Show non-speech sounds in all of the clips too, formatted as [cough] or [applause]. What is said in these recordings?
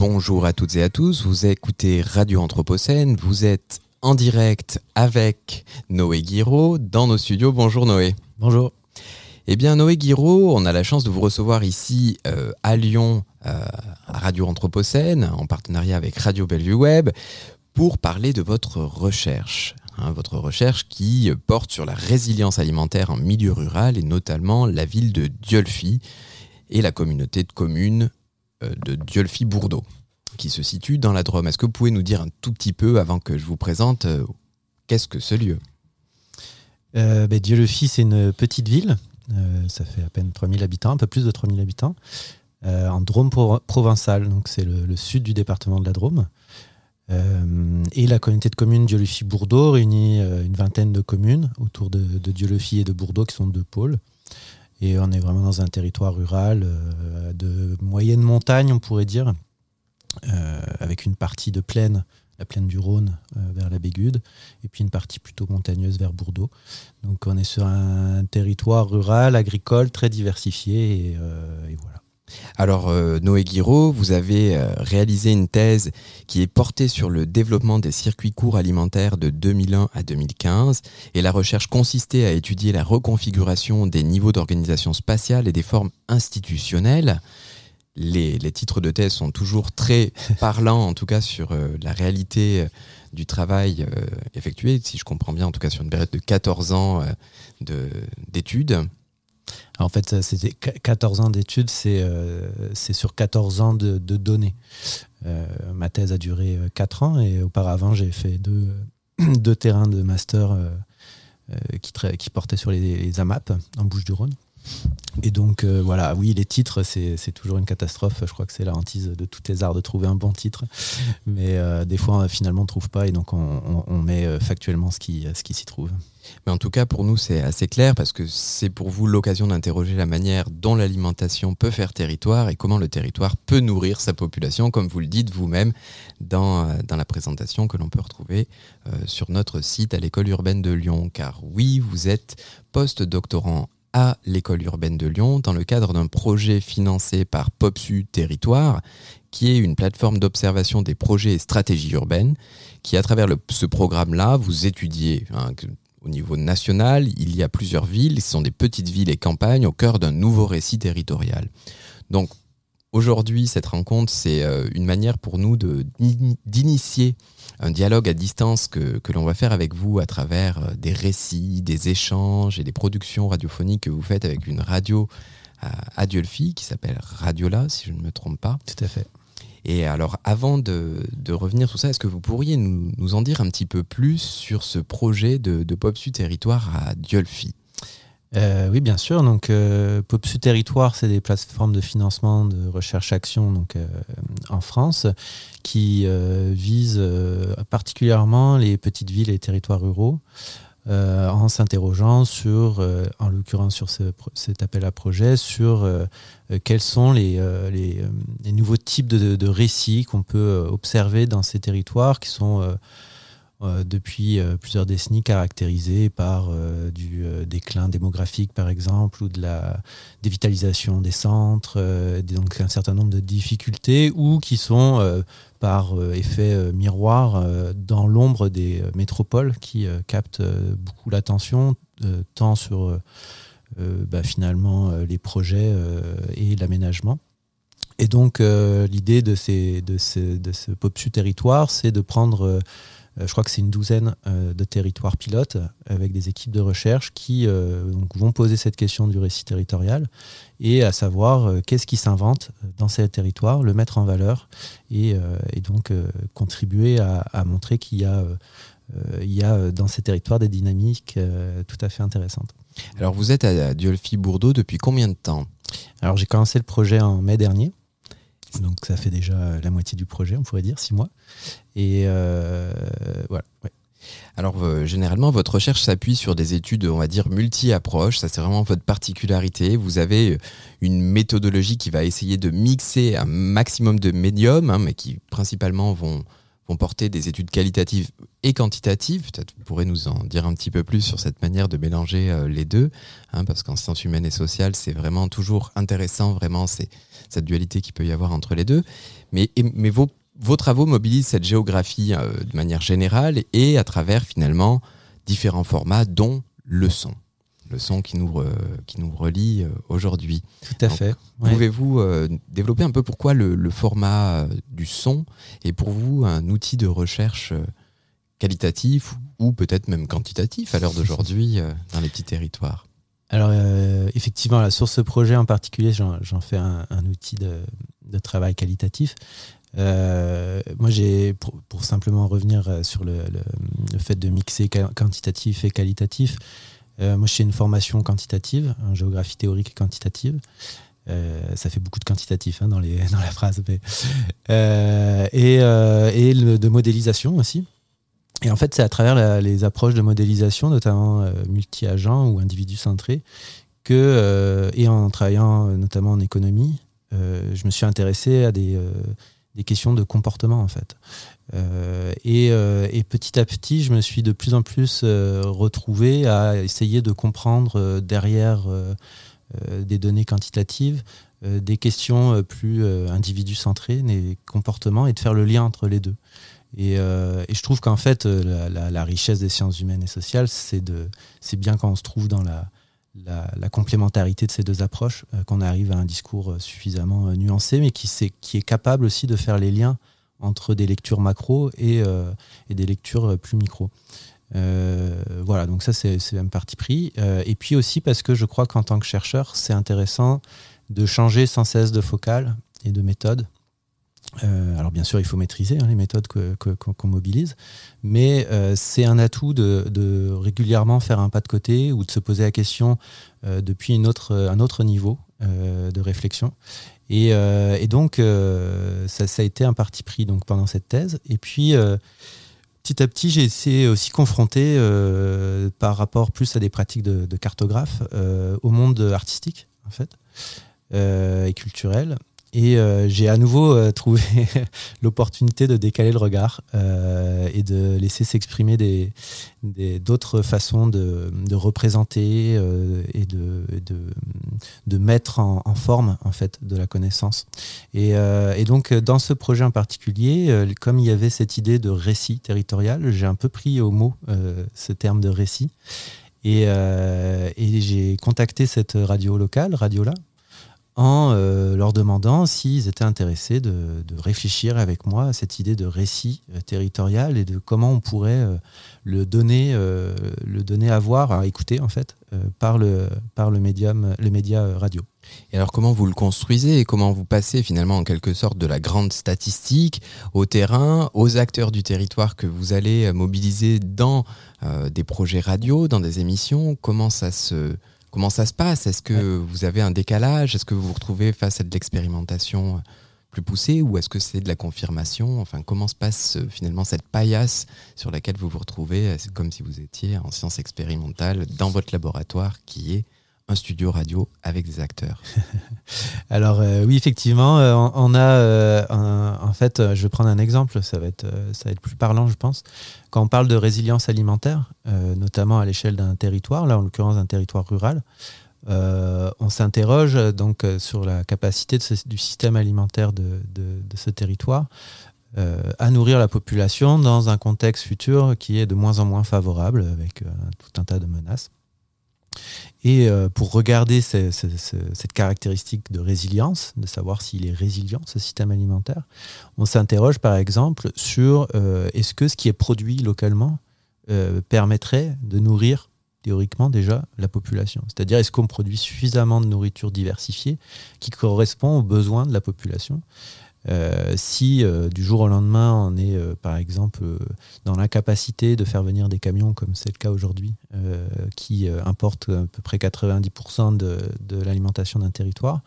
Bonjour à toutes et à tous, vous écoutez Radio Anthropocène, vous êtes en direct avec Noé Guiraud dans nos studios. Bonjour Noé. Bonjour. Eh bien Noé Guiraud, on a la chance de vous recevoir ici euh, à Lyon euh, à Radio Anthropocène en partenariat avec Radio Bellevue Web pour parler de votre recherche. Hein, votre recherche qui porte sur la résilience alimentaire en milieu rural et notamment la ville de Diolfi et la communauté de communes euh, de Diolfi-Bourdeau qui se situe dans la Drôme. Est-ce que vous pouvez nous dire un tout petit peu, avant que je vous présente, euh, qu'est-ce que ce lieu? Euh, ben, Dieu-le-Fils, c'est une petite ville. Euh, ça fait à peine 3000 habitants, un peu plus de 3000 habitants, en Drôme provençale. Donc, c'est le, sud du département de la Drôme. et la communauté de communes Dieu-le-Fils-Bourdeau réunit une vingtaine de communes autour de, de Dieu-le-Fils et de Bourdeau, qui sont deux pôles. Et on est vraiment dans un territoire rural de moyenne montagne, on pourrait dire, euh, avec une partie de plaine, la plaine du Rhône euh, vers la Bégude, et puis une partie plutôt montagneuse vers Bourdeau. Donc on est sur un territoire rural, agricole, très diversifié, et, euh, voilà. Alors Noé Guiraud, vous avez réalisé une thèse qui est portée sur le développement des circuits courts alimentaires de 2001 à 2015 et la recherche consistait à étudier la reconfiguration des niveaux d'organisation spatiale et des formes institutionnelles les, titres de thèse sont toujours très [laughs] parlants, en tout cas sur euh, la réalité euh, du travail euh, effectué, si je comprends bien, en tout cas sur une période de 14 ans d'études. En fait, c'était 14 ans d'études, c'est sur 14 ans de, données. ma thèse a duré 4 ans et auparavant, j'ai fait deux, terrains de master qui, qui, portaient sur les, les AMAP en Bouche-du-Rhône. Et donc euh, voilà, oui, les titres, c'est toujours une catastrophe. Je crois que c'est la hantise de tous les arts de trouver un bon titre. Mais euh, des fois, finalement, on ne trouve pas et donc on, met euh, factuellement ce qui, s'y trouve. Mais en tout cas, pour nous, c'est assez clair parce que c'est pour vous l'occasion d'interroger la manière dont l'alimentation peut faire territoire et comment le territoire peut nourrir sa population, comme vous le dites vous-même dans la présentation que l'on peut retrouver sur notre site à l'école urbaine de Lyon. Car oui, vous êtes post-doctorant à l'école urbaine de Lyon dans le cadre d'un projet financé par POPSU Territoire, qui est une plateforme d'observation des projets et stratégies urbaines, qui à travers ce programme-là, vous étudiez hein, au niveau national, il y a plusieurs villes, ce sont des petites villes et campagnes au cœur d'un nouveau récit territorial. Donc aujourd'hui, cette rencontre, c'est euh, une manière pour nous d'initier un dialogue à distance que, que l'on va faire avec vous à travers euh, des récits, des échanges et des productions radiophoniques que vous faites avec une radio à, Diolfi qui s'appelle Radiola, si je ne me trompe pas. Tout à fait. Et alors, avant de, de revenir sur ça, est-ce que vous pourriez nous, nous, en dire un petit peu plus sur ce projet de, de Territoire à Diolfi euh, oui, bien sûr. Donc, euh, PopSu Territoire, c'est des plateformes de financement de recherche-action euh, en France qui visent particulièrement les petites villes et territoires ruraux. en s'interrogeant sur, en l'occurrence sur ce, cet appel à projet, sur quels sont les, nouveaux types de récits qu'on peut observer dans ces territoires qui sont euh, depuis euh, plusieurs décennies caractérisées par euh, du déclin démographique par exemple ou de la dévitalisation des centres, donc un certain nombre de difficultés ou qui sont par effet miroir dans l'ombre des métropoles qui captent beaucoup l'attention tant sur bah, finalement les projets et l'aménagement. Et donc l'idée de, ces, de, ce, de ce POPSU territoire, c'est de prendre je crois que c'est une douzaine euh, de territoires pilotes avec des équipes de recherche qui euh, vont poser cette question du récit territorial et à savoir qu'est-ce qui s'invente dans ces territoires, le mettre en valeur et, donc contribuer à, montrer qu'il y a, il y a dans ces territoires des dynamiques tout à fait intéressantes. Alors vous êtes à Diolfi-Bourdeau depuis combien de temps? Alors j'ai commencé le projet en mai dernier. Donc ça fait déjà la moitié du projet, on pourrait dire, six mois. Et euh, voilà. Alors euh, généralement, votre recherche s'appuie sur des études, on va dire, multi-approches. Ça, c'est vraiment votre particularité. Vous avez euh, une méthodologie qui va essayer de mixer un maximum de médiums, hein, mais qui principalement vont, vont porter des études qualitatives et quantitatives. Peut-être vous pourrez nous en dire un petit peu plus sur cette manière de mélanger euh, les deux, hein, parce qu'en sciences humaines et sociales, c'est vraiment toujours intéressant, vraiment, c'est cette dualité qui peut y avoir entre les deux. Mais, vos travaux mobilisent cette géographie euh, de manière générale et à travers finalement différents formats, dont le son le son qui nous, qui nous relie euh, aujourd'hui. Tout à fait. Pouvez-vous euh, développer un peu pourquoi le, format euh, du son est pour vous un outil de recherche qualitatif ou peut-être même quantitatif à l'heure d'aujourd'hui dans les petits territoires? Alors effectivement, la source projet en particulier, j'en fais un, outil de, travail qualitatif. moi, j'ai pour, simplement revenir sur le, le, fait de mixer quantitatif et qualitatif, euh, moi, je fais une formation quantitative, en géographie théorique et quantitative. Euh, ça fait beaucoup de quantitatif hein, dans, [laughs] la phrase. Euh, et, et de modélisation aussi. Et en fait, c'est à travers les approches de modélisation, notamment multi-agents ou individus centrés, que, et en travaillant notamment en économie, je me suis intéressé à des, des questions de comportement en fait. Euh, euh, et, petit à petit, je me suis de plus en plus euh, retrouvé à essayer de comprendre derrière des données quantitatives des questions plus individu centrées, des comportements, et de faire le lien entre les deux. Et, je trouve qu'en fait, la, richesse des sciences humaines et sociales, c'est bien quand on se trouve dans la, la, complémentarité de ces deux approches, qu'on arrive à un discours suffisamment nuancé, mais qui, qui, est capable aussi de faire les liens entre des lectures macro et, euh, des lectures plus micro. Euh, voilà, donc ça c'est un parti pris. Euh, et puis aussi parce que je crois qu'en tant que chercheur, c'est intéressant de changer sans cesse de focale et de méthode. alors bien sûr, il faut maîtriser hein, les méthodes qu'on mobilise, mais c'est un atout de, de, régulièrement faire un pas de côté ou de se poser la question depuis une autre, un autre niveau de réflexion. Euh, et, donc, euh, ça, a été un parti pris donc, pendant cette thèse. Et puis, euh, petit à petit, j'ai essayé aussi confronter, par rapport plus à des pratiques de, de cartographe, au monde artistique, en fait, et culturel. Et euh, j'ai à nouveau euh, [laughs] trouvé l'opportunité de décaler le regard euh, et de laisser s'exprimer d'autres façons de, représenter et de, mettre en, forme en fait de la connaissance. Et, donc dans ce projet en particulier, comme il y avait cette idée de récit territorial, j'ai un peu pris au mot ce terme de récit. Et, et j'ai contacté cette radio locale, Radiola, en euh, leur demandant s'ils étaient intéressés de, réfléchir avec moi à cette idée de récit euh, territorial et de comment on pourrait euh, le donner, le donner à voir, à écouter en fait, par le par le médium, les médias radio. Et alors comment vous le construisez et comment vous passez finalement en quelque sorte de la grande statistique au terrain, aux acteurs du territoire que vous allez mobiliser dans des projets radio, dans des émissions? Comment ça se Comment ça se passe? Est-ce que vous avez un décalage? Est-ce que vous vous retrouvez face à de l'expérimentation plus poussée? Ou est-ce que c'est de la confirmation? Enfin, comment se passe euh, finalement cette paillasse sur laquelle vous vous retrouvez? C'est comme si vous étiez en sciences expérimentales dans votre laboratoire qui est un studio radio avec des acteurs [laughs] Alors euh, oui, effectivement, euh, on, a euh, en fait, je vais prendre un exemple, ça va être ça va être plus parlant, je pense. Quand on parle de résilience alimentaire, notamment à l'échelle d'un territoire, là en l'occurrence d'un territoire rural, on s'interroge donc sur la capacité du système alimentaire de ce territoire à nourrir la population dans un contexte futur qui est de moins en moins favorable avec tout un tas de menaces. Et euh, pour regarder cette caractéristique de résilience, de savoir s'il est résilient, ce système alimentaire, on s'interroge par exemple sur euh, est-ce que ce qui est produit localement euh, permettrait de nourrir théoriquement déjà la population? C'est-à-dire est-ce qu'on produit suffisamment de nourriture diversifiée qui correspond aux besoins de la population? Euh, si euh, du jour au lendemain on est euh, par exemple dans l'incapacité de faire venir des camions comme c'est le cas aujourd'hui qui importent à peu près 90% de, l'alimentation d'un territoire,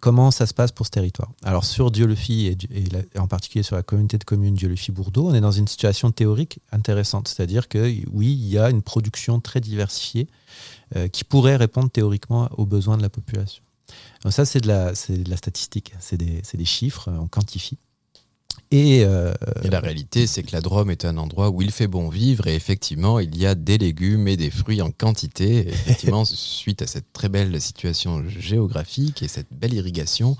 comment ça se passe pour ce territoire? Alors sur Dieu-le-Fille et, en particulier sur la communauté de communes Dieu-le-Fille-Bourdeau, on est dans une situation théorique intéressante, c'est-à-dire que oui, il y a une production très diversifiée qui pourrait répondre théoriquement aux besoins de la population. Donc ça, c'est de, la, de la statistique, c'est des, des, chiffres, on quantifie. Et, la réalité, c'est que la Drôme est un endroit où il fait bon vivre et effectivement, il y a des légumes et des fruits en quantité. effectivement, [laughs] suite à cette très belle situation géographique et cette belle irrigation,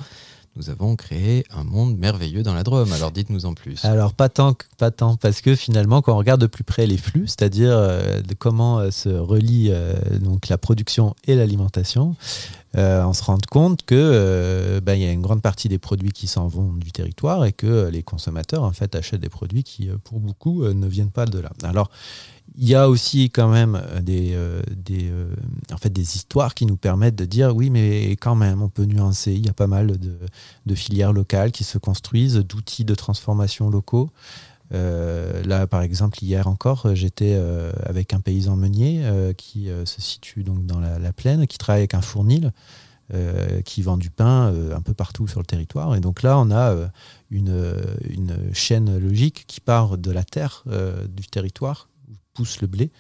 nous avons créé un monde merveilleux dans la Drôme. Alors dites-nous en plus. Alors pas tant, pas tant, parce que finalement, quand on regarde de plus près les flux, c'est-à-dire euh, comment euh, se relie euh, donc la production et l'alimentation, on se rend compte que ben, il y a une grande partie des produits qui s'en vont du territoire et que les consommateurs en fait achètent des produits qui, pour beaucoup, ne viennent pas de là. Alors il y a aussi quand même euh, des, euh, euh, en fait, des histoires qui nous permettent de dire oui, mais quand même, on peut nuancer. Il y a pas mal de, filières locales qui se construisent, d'outils de transformation locaux. là, par exemple, hier encore, j'étais avec un paysan meunier qui se situe donc dans la, plaine, qui travaille avec un fournil, qui vend du pain un peu partout sur le territoire. Et donc là, on a une chaîne logique qui part de la terre du territoire pousse le blé,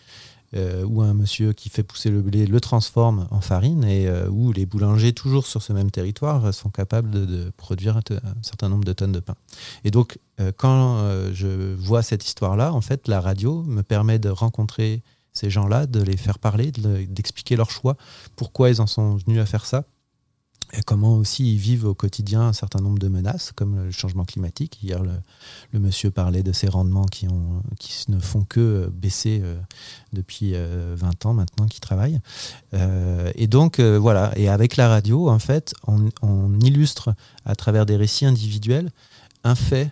euh, ou un monsieur qui fait pousser le blé le transforme en farine, et euh, où les boulangers, toujours sur ce même territoire, sont capables de, produire un, certain nombre de tonnes de pain. Et donc, euh, quand je vois cette histoire-là, en fait, la radio me permet de rencontrer ces gens-là, de les faire parler, d'expliquer leur choix, pourquoi ils en sont venus à faire ça, comment aussi ils vivent au quotidien un certain nombre de menaces, comme le changement climatique. Hier, le, monsieur parlait de ces rendements qui, ne font que baisser euh, depuis 20 euh, ans maintenant qu'ils travaillent. Euh, et donc, voilà, et avec la radio, en fait, on, illustre à travers des récits individuels un fait,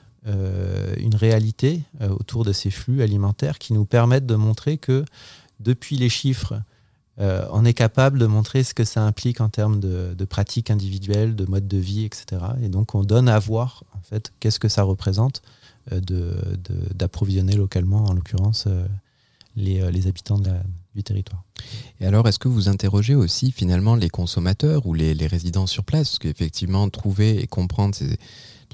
une réalité autour de ces flux alimentaires qui nous permettent de montrer que depuis les chiffres, euh, on est capable de montrer ce que ça implique en termes de, pratiques individuelles, de mode de vie, etc. Et donc on donne à voir en fait qu'est-ce que ça représente euh, d'approvisionner localement, en l'occurrence, euh, les, habitants du territoire. Et alors, est-ce que vous interrogez aussi finalement les consommateurs ou les, les résidents sur place? Parce qu'effectivement, trouver et comprendre ces,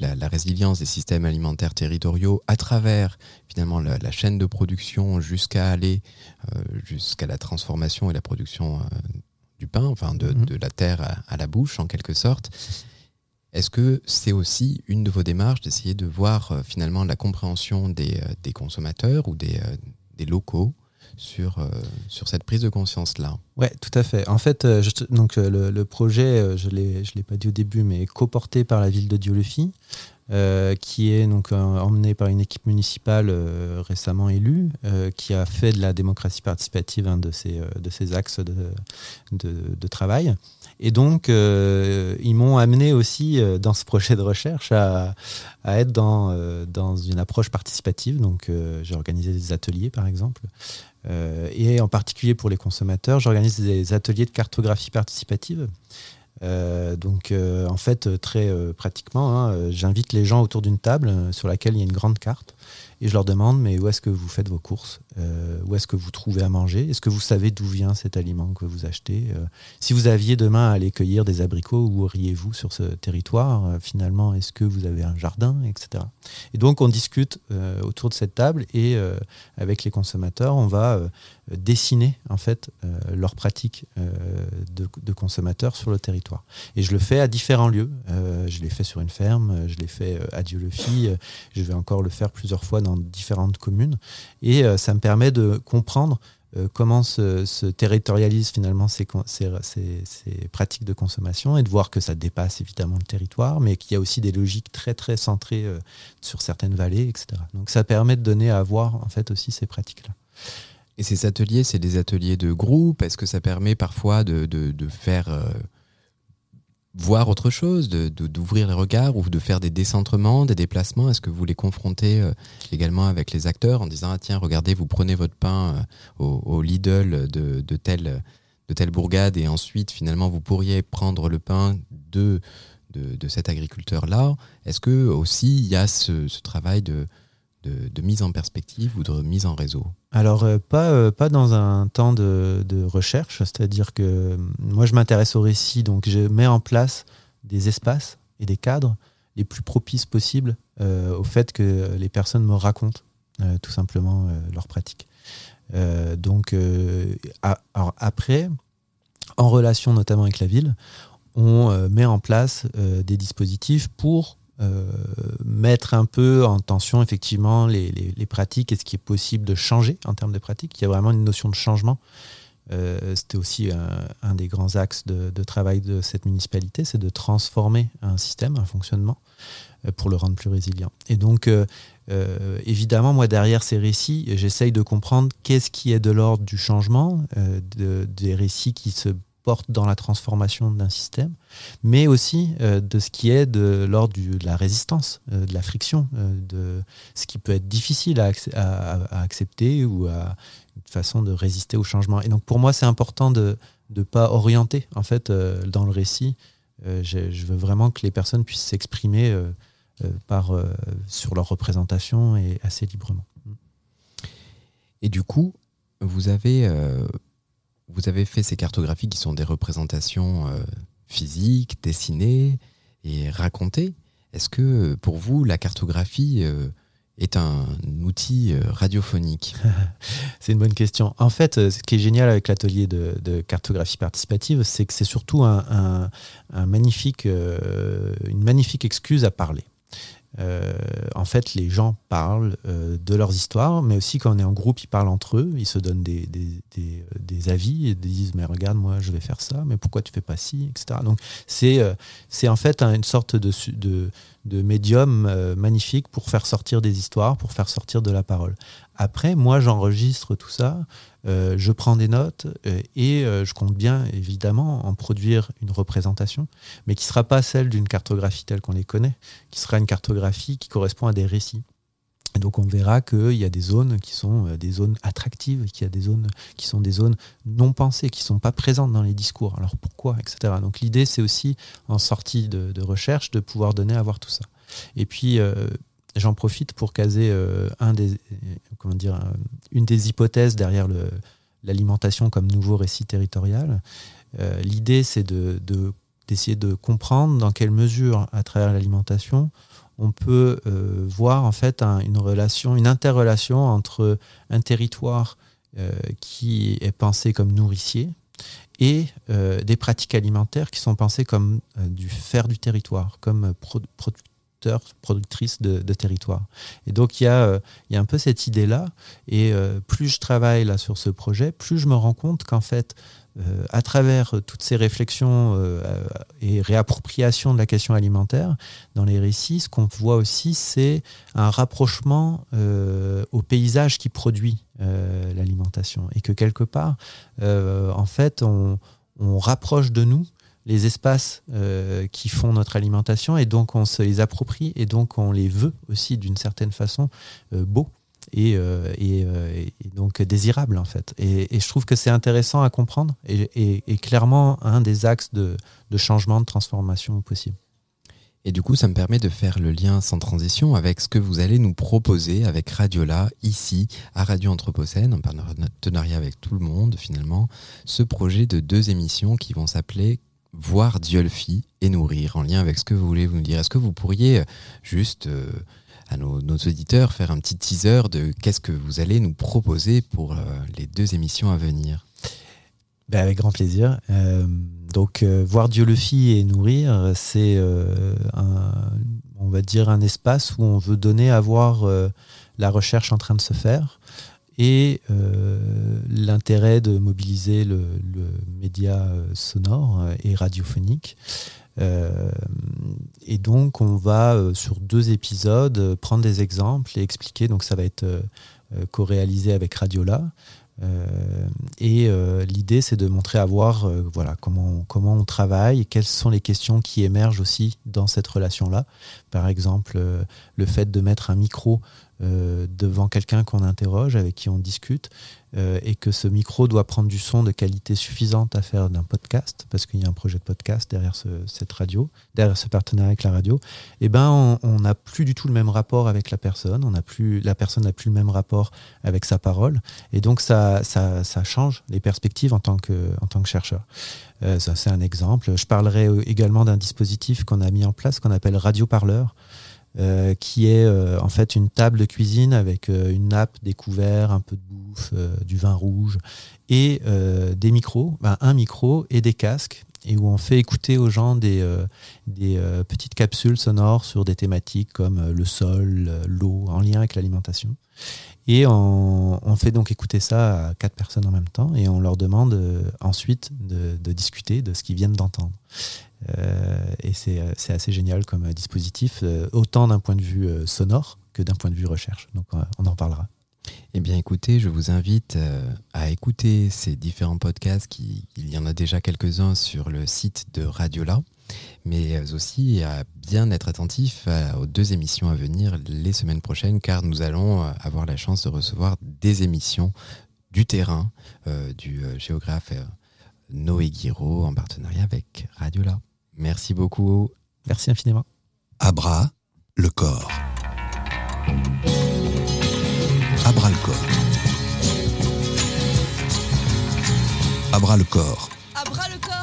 la, résilience des systèmes alimentaires territoriaux à travers finalement la, chaîne de production jusqu'à aller euh, jusqu'à la transformation et la production euh, du pain, enfin de, mhm. la terre à, la bouche en quelque sorte. Est-ce que c'est aussi une de vos démarches d'essayer de voir euh, finalement la compréhension des, consommateurs ou des locaux sur, euh, sur cette prise de conscience-là. Oui, tout à fait. En fait, euh, donc, euh, le, projet, je ne l'ai pas dit au début, mais coporté par la ville de Dieulefit, qui est donc emmené par une équipe municipale récemment élue, qui a fait de la démocratie participative un de ses, de ses axes de, de, travail. Et donc, ils m'ont amené aussi dans ce projet de recherche à, être dans, dans une approche participative. Donc, j'ai organisé des ateliers, par exemple, euh, et en particulier pour les consommateurs, j'organise des ateliers de cartographie participative. Euh, donc euh, en fait très pratiquement, hein, j'invite les gens autour d'une table sur laquelle il y a une grande carte et je leur demande mais où est-ce que vous faites vos courses? Euh, Où est-ce que vous trouvez à manger? Est-ce que vous savez d'où vient cet aliment que vous achetez? Euh, Si vous aviez demain à aller cueillir des abricots, où auriez-vous sur ce territoire? Euh, Finalement, est-ce que vous avez un jardin, etc. Et donc on discute autour de cette table et avec les consommateurs, on va dessiner en fait leurs pratiques de, de, consommateurs sur le territoire. Et je le fais à différents lieux. je l'ai fait sur une ferme, je l'ai fait à Dieu-le-Fille, je vais encore le faire plusieurs fois dans différentes communes. Et euh, ça me permet de comprendre euh, comment se, territorialisent finalement ces, ces, pratiques de consommation et de voir que ça dépasse évidemment le territoire, mais qu'il y a aussi des logiques très très centrées euh, sur certaines vallées, etc. Donc ça permet de donner à voir en fait aussi ces pratiques-là. Et ces ateliers, c'est des ateliers de groupe. Est-ce que ça permet parfois de, faire voir autre chose, d'ouvrir les regards ou de faire des décentrements, des déplacements? Est-ce que vous les confrontez euh, également avec les acteurs en disant ah, tiens regardez vous prenez votre pain euh, au, Lidl de, de, telle, de telle bourgade et ensuite finalement vous pourriez prendre le pain de, de, cet agriculteur là Est-ce que aussi il y a ce travail de, de, mise en perspective ou de mise en réseau Alors, euh, pas, euh, pas dans un temps de, recherche, c'est-à-dire que euh, moi, je m'intéresse au récit, donc je mets en place des espaces et des cadres les plus propices possibles au fait que les personnes me racontent tout simplement leurs pratiques. donc, après, en relation notamment avec la ville, on met en place des dispositifs pour mettre un peu en tension effectivement les, pratiques et ce qui est possible de changer en termes de pratiques. Il y a vraiment une notion de changement. C'était aussi un, des grands axes de, travail de cette municipalité, c'est de transformer un système, un fonctionnement, pour le rendre plus résilient. Et donc, euh, évidemment, moi, derrière ces récits, j'essaye de comprendre qu'est-ce qui est de l'ordre du changement, euh, des récits qui se portent dans la transformation d'un système, mais aussi euh, de ce qui est de l'ordre de la résistance, de la friction, de ce qui peut être difficile à, accepter ou à une façon de résister au changement. Et donc, pour moi, c'est important de ne pas orienter, en fait, dans le récit. je veux vraiment que les personnes puissent s'exprimer euh, par, euh, sur leur représentation et assez librement. Et du coup, vous avez, euh, vous avez fait ces cartographies qui sont des représentations physiques, dessinées et racontées. Est-ce que pour vous, la cartographie est un outil radiophonique [laughs] C'est une bonne question. En fait, ce qui est génial avec l'atelier de, cartographie participative, c'est que c'est surtout un, magnifique, une magnifique excuse à parler. Euh, en fait, les gens parlent euh, de leurs histoires, mais aussi quand on est en groupe, ils parlent entre eux, ils se donnent des, des, avis et disent Mais regarde, moi, je vais faire ça, mais pourquoi tu fais pas ci, etc. Donc, c'est euh, en fait une sorte de médium magnifique pour faire sortir des histoires, pour faire sortir de la parole. Après, moi, j'enregistre tout ça, euh, je prends des notes euh, et euh, je compte bien, évidemment, en produire une représentation, mais qui ne sera pas celle d'une cartographie telle qu'on les connaît, qui sera une cartographie qui correspond à des récits. Et donc on verra qu'il y a des zones qui sont des zones attractives, qu'il y a des zones qui sont des zones non pensées, qui ne sont pas présentes dans les discours. Alors pourquoi, etc. Donc l'idée, c'est aussi, en sortie de, recherche, de pouvoir donner à voir tout ça. Et puis, j'en profite pour caser euh, euh, une des hypothèses derrière l'alimentation comme nouveau récit territorial. Euh, l'idée, c'est d'essayer de, comprendre dans quelle mesure, à travers l'alimentation, on peut voir en fait une relation, une interrelation entre un territoire qui est pensé comme nourricier et des pratiques alimentaires qui sont pensées comme du faire du territoire, comme producteur productrice de, territoire. Et donc il y, a, euh, il y a un peu cette idée-là, et euh, plus je travaille là sur ce projet, plus je me rends compte qu'en fait, euh, à travers toutes ces réflexions et réappropriations de la question alimentaire, dans les récits, ce qu'on voit aussi, c'est un rapprochement au paysage qui produit l'alimentation. Et que quelque part, en fait, on rapproche de nous les espaces euh, qui font notre alimentation et donc on se les approprie et donc on les veut aussi d'une certaine façon euh, beaux et, euh, et, donc désirables en fait. Et, je trouve que c'est intéressant à comprendre et, clairement un des axes de, de, changement, de transformation possible. Et du coup, ça me permet de faire le lien sans transition avec ce que vous allez nous proposer avec Radiola, ici, à Radio Anthropocène, en partenariat avec tout le monde, finalement, ce projet de deux émissions qui vont s'appeler voir Diolfi et nourrir en lien avec ce que vous voulez vous nous dire. Est-ce que vous pourriez euh, juste euh, à nos, auditeurs faire un petit teaser de qu'est-ce que vous allez nous proposer pour euh, les deux émissions à venir? Ben avec grand plaisir. donc, voir Dieu et nourrir, c'est on va dire un espace où on veut donner à voir la recherche en train de se faire et euh, l'intérêt de mobiliser le, média euh, sonore euh, et radiophonique. et donc, on va, sur deux épisodes, prendre des exemples et expliquer. Donc, ça va être co-réalisé avec Radiola. et l'idée, c'est de montrer à voir voilà, comment, comment on travaille et quelles sont les questions qui émergent aussi dans cette relation-là. Par exemple, le fait de mettre un micro euh, devant quelqu'un qu'on interroge, avec qui on discute, euh, et que ce micro doit prendre du son de qualité suffisante à faire d'un podcast, parce qu'il y a un projet de podcast derrière cette radio, derrière ce partenariat avec la radio, eh ben on n'a plus du tout le même rapport avec la personne, on a plus, la personne n'a plus le même rapport avec sa parole, et donc ça, change les perspectives en tant que, chercheur. Euh, c'est un exemple. Je parlerai également d'un dispositif qu'on a mis en place qu'on appelle Radio Parleur. Euh, qui est euh, en fait une table de cuisine avec euh, une nappe, des couverts, un peu de bouffe, du vin rouge et des micros, ben, un micro et des casques. et où on fait écouter aux gens des, des petites capsules sonores sur des thématiques comme le sol, l'eau, en lien avec l'alimentation. Et on, fait donc écouter ça à quatre personnes en même temps et on leur demande ensuite de, discuter de ce qu'ils viennent d'entendre. et c'est assez génial comme dispositif, autant d'un point de vue sonore que d'un point de vue recherche. Donc on en parlera. Eh bien écoutez, je vous invite euh, à écouter ces différents podcasts, qui, il y en a déjà quelques-uns sur le site de Radiola, mais aussi à bien être attentif aux deux émissions à venir les semaines prochaines, car nous allons euh, avoir la chance de recevoir des émissions du terrain euh, du géographe Noé Guiraud en partenariat avec Radiola. Merci beaucoup. Merci infiniment. Abra, le corps. Abra le corps. Abra le corps. Abra le corps.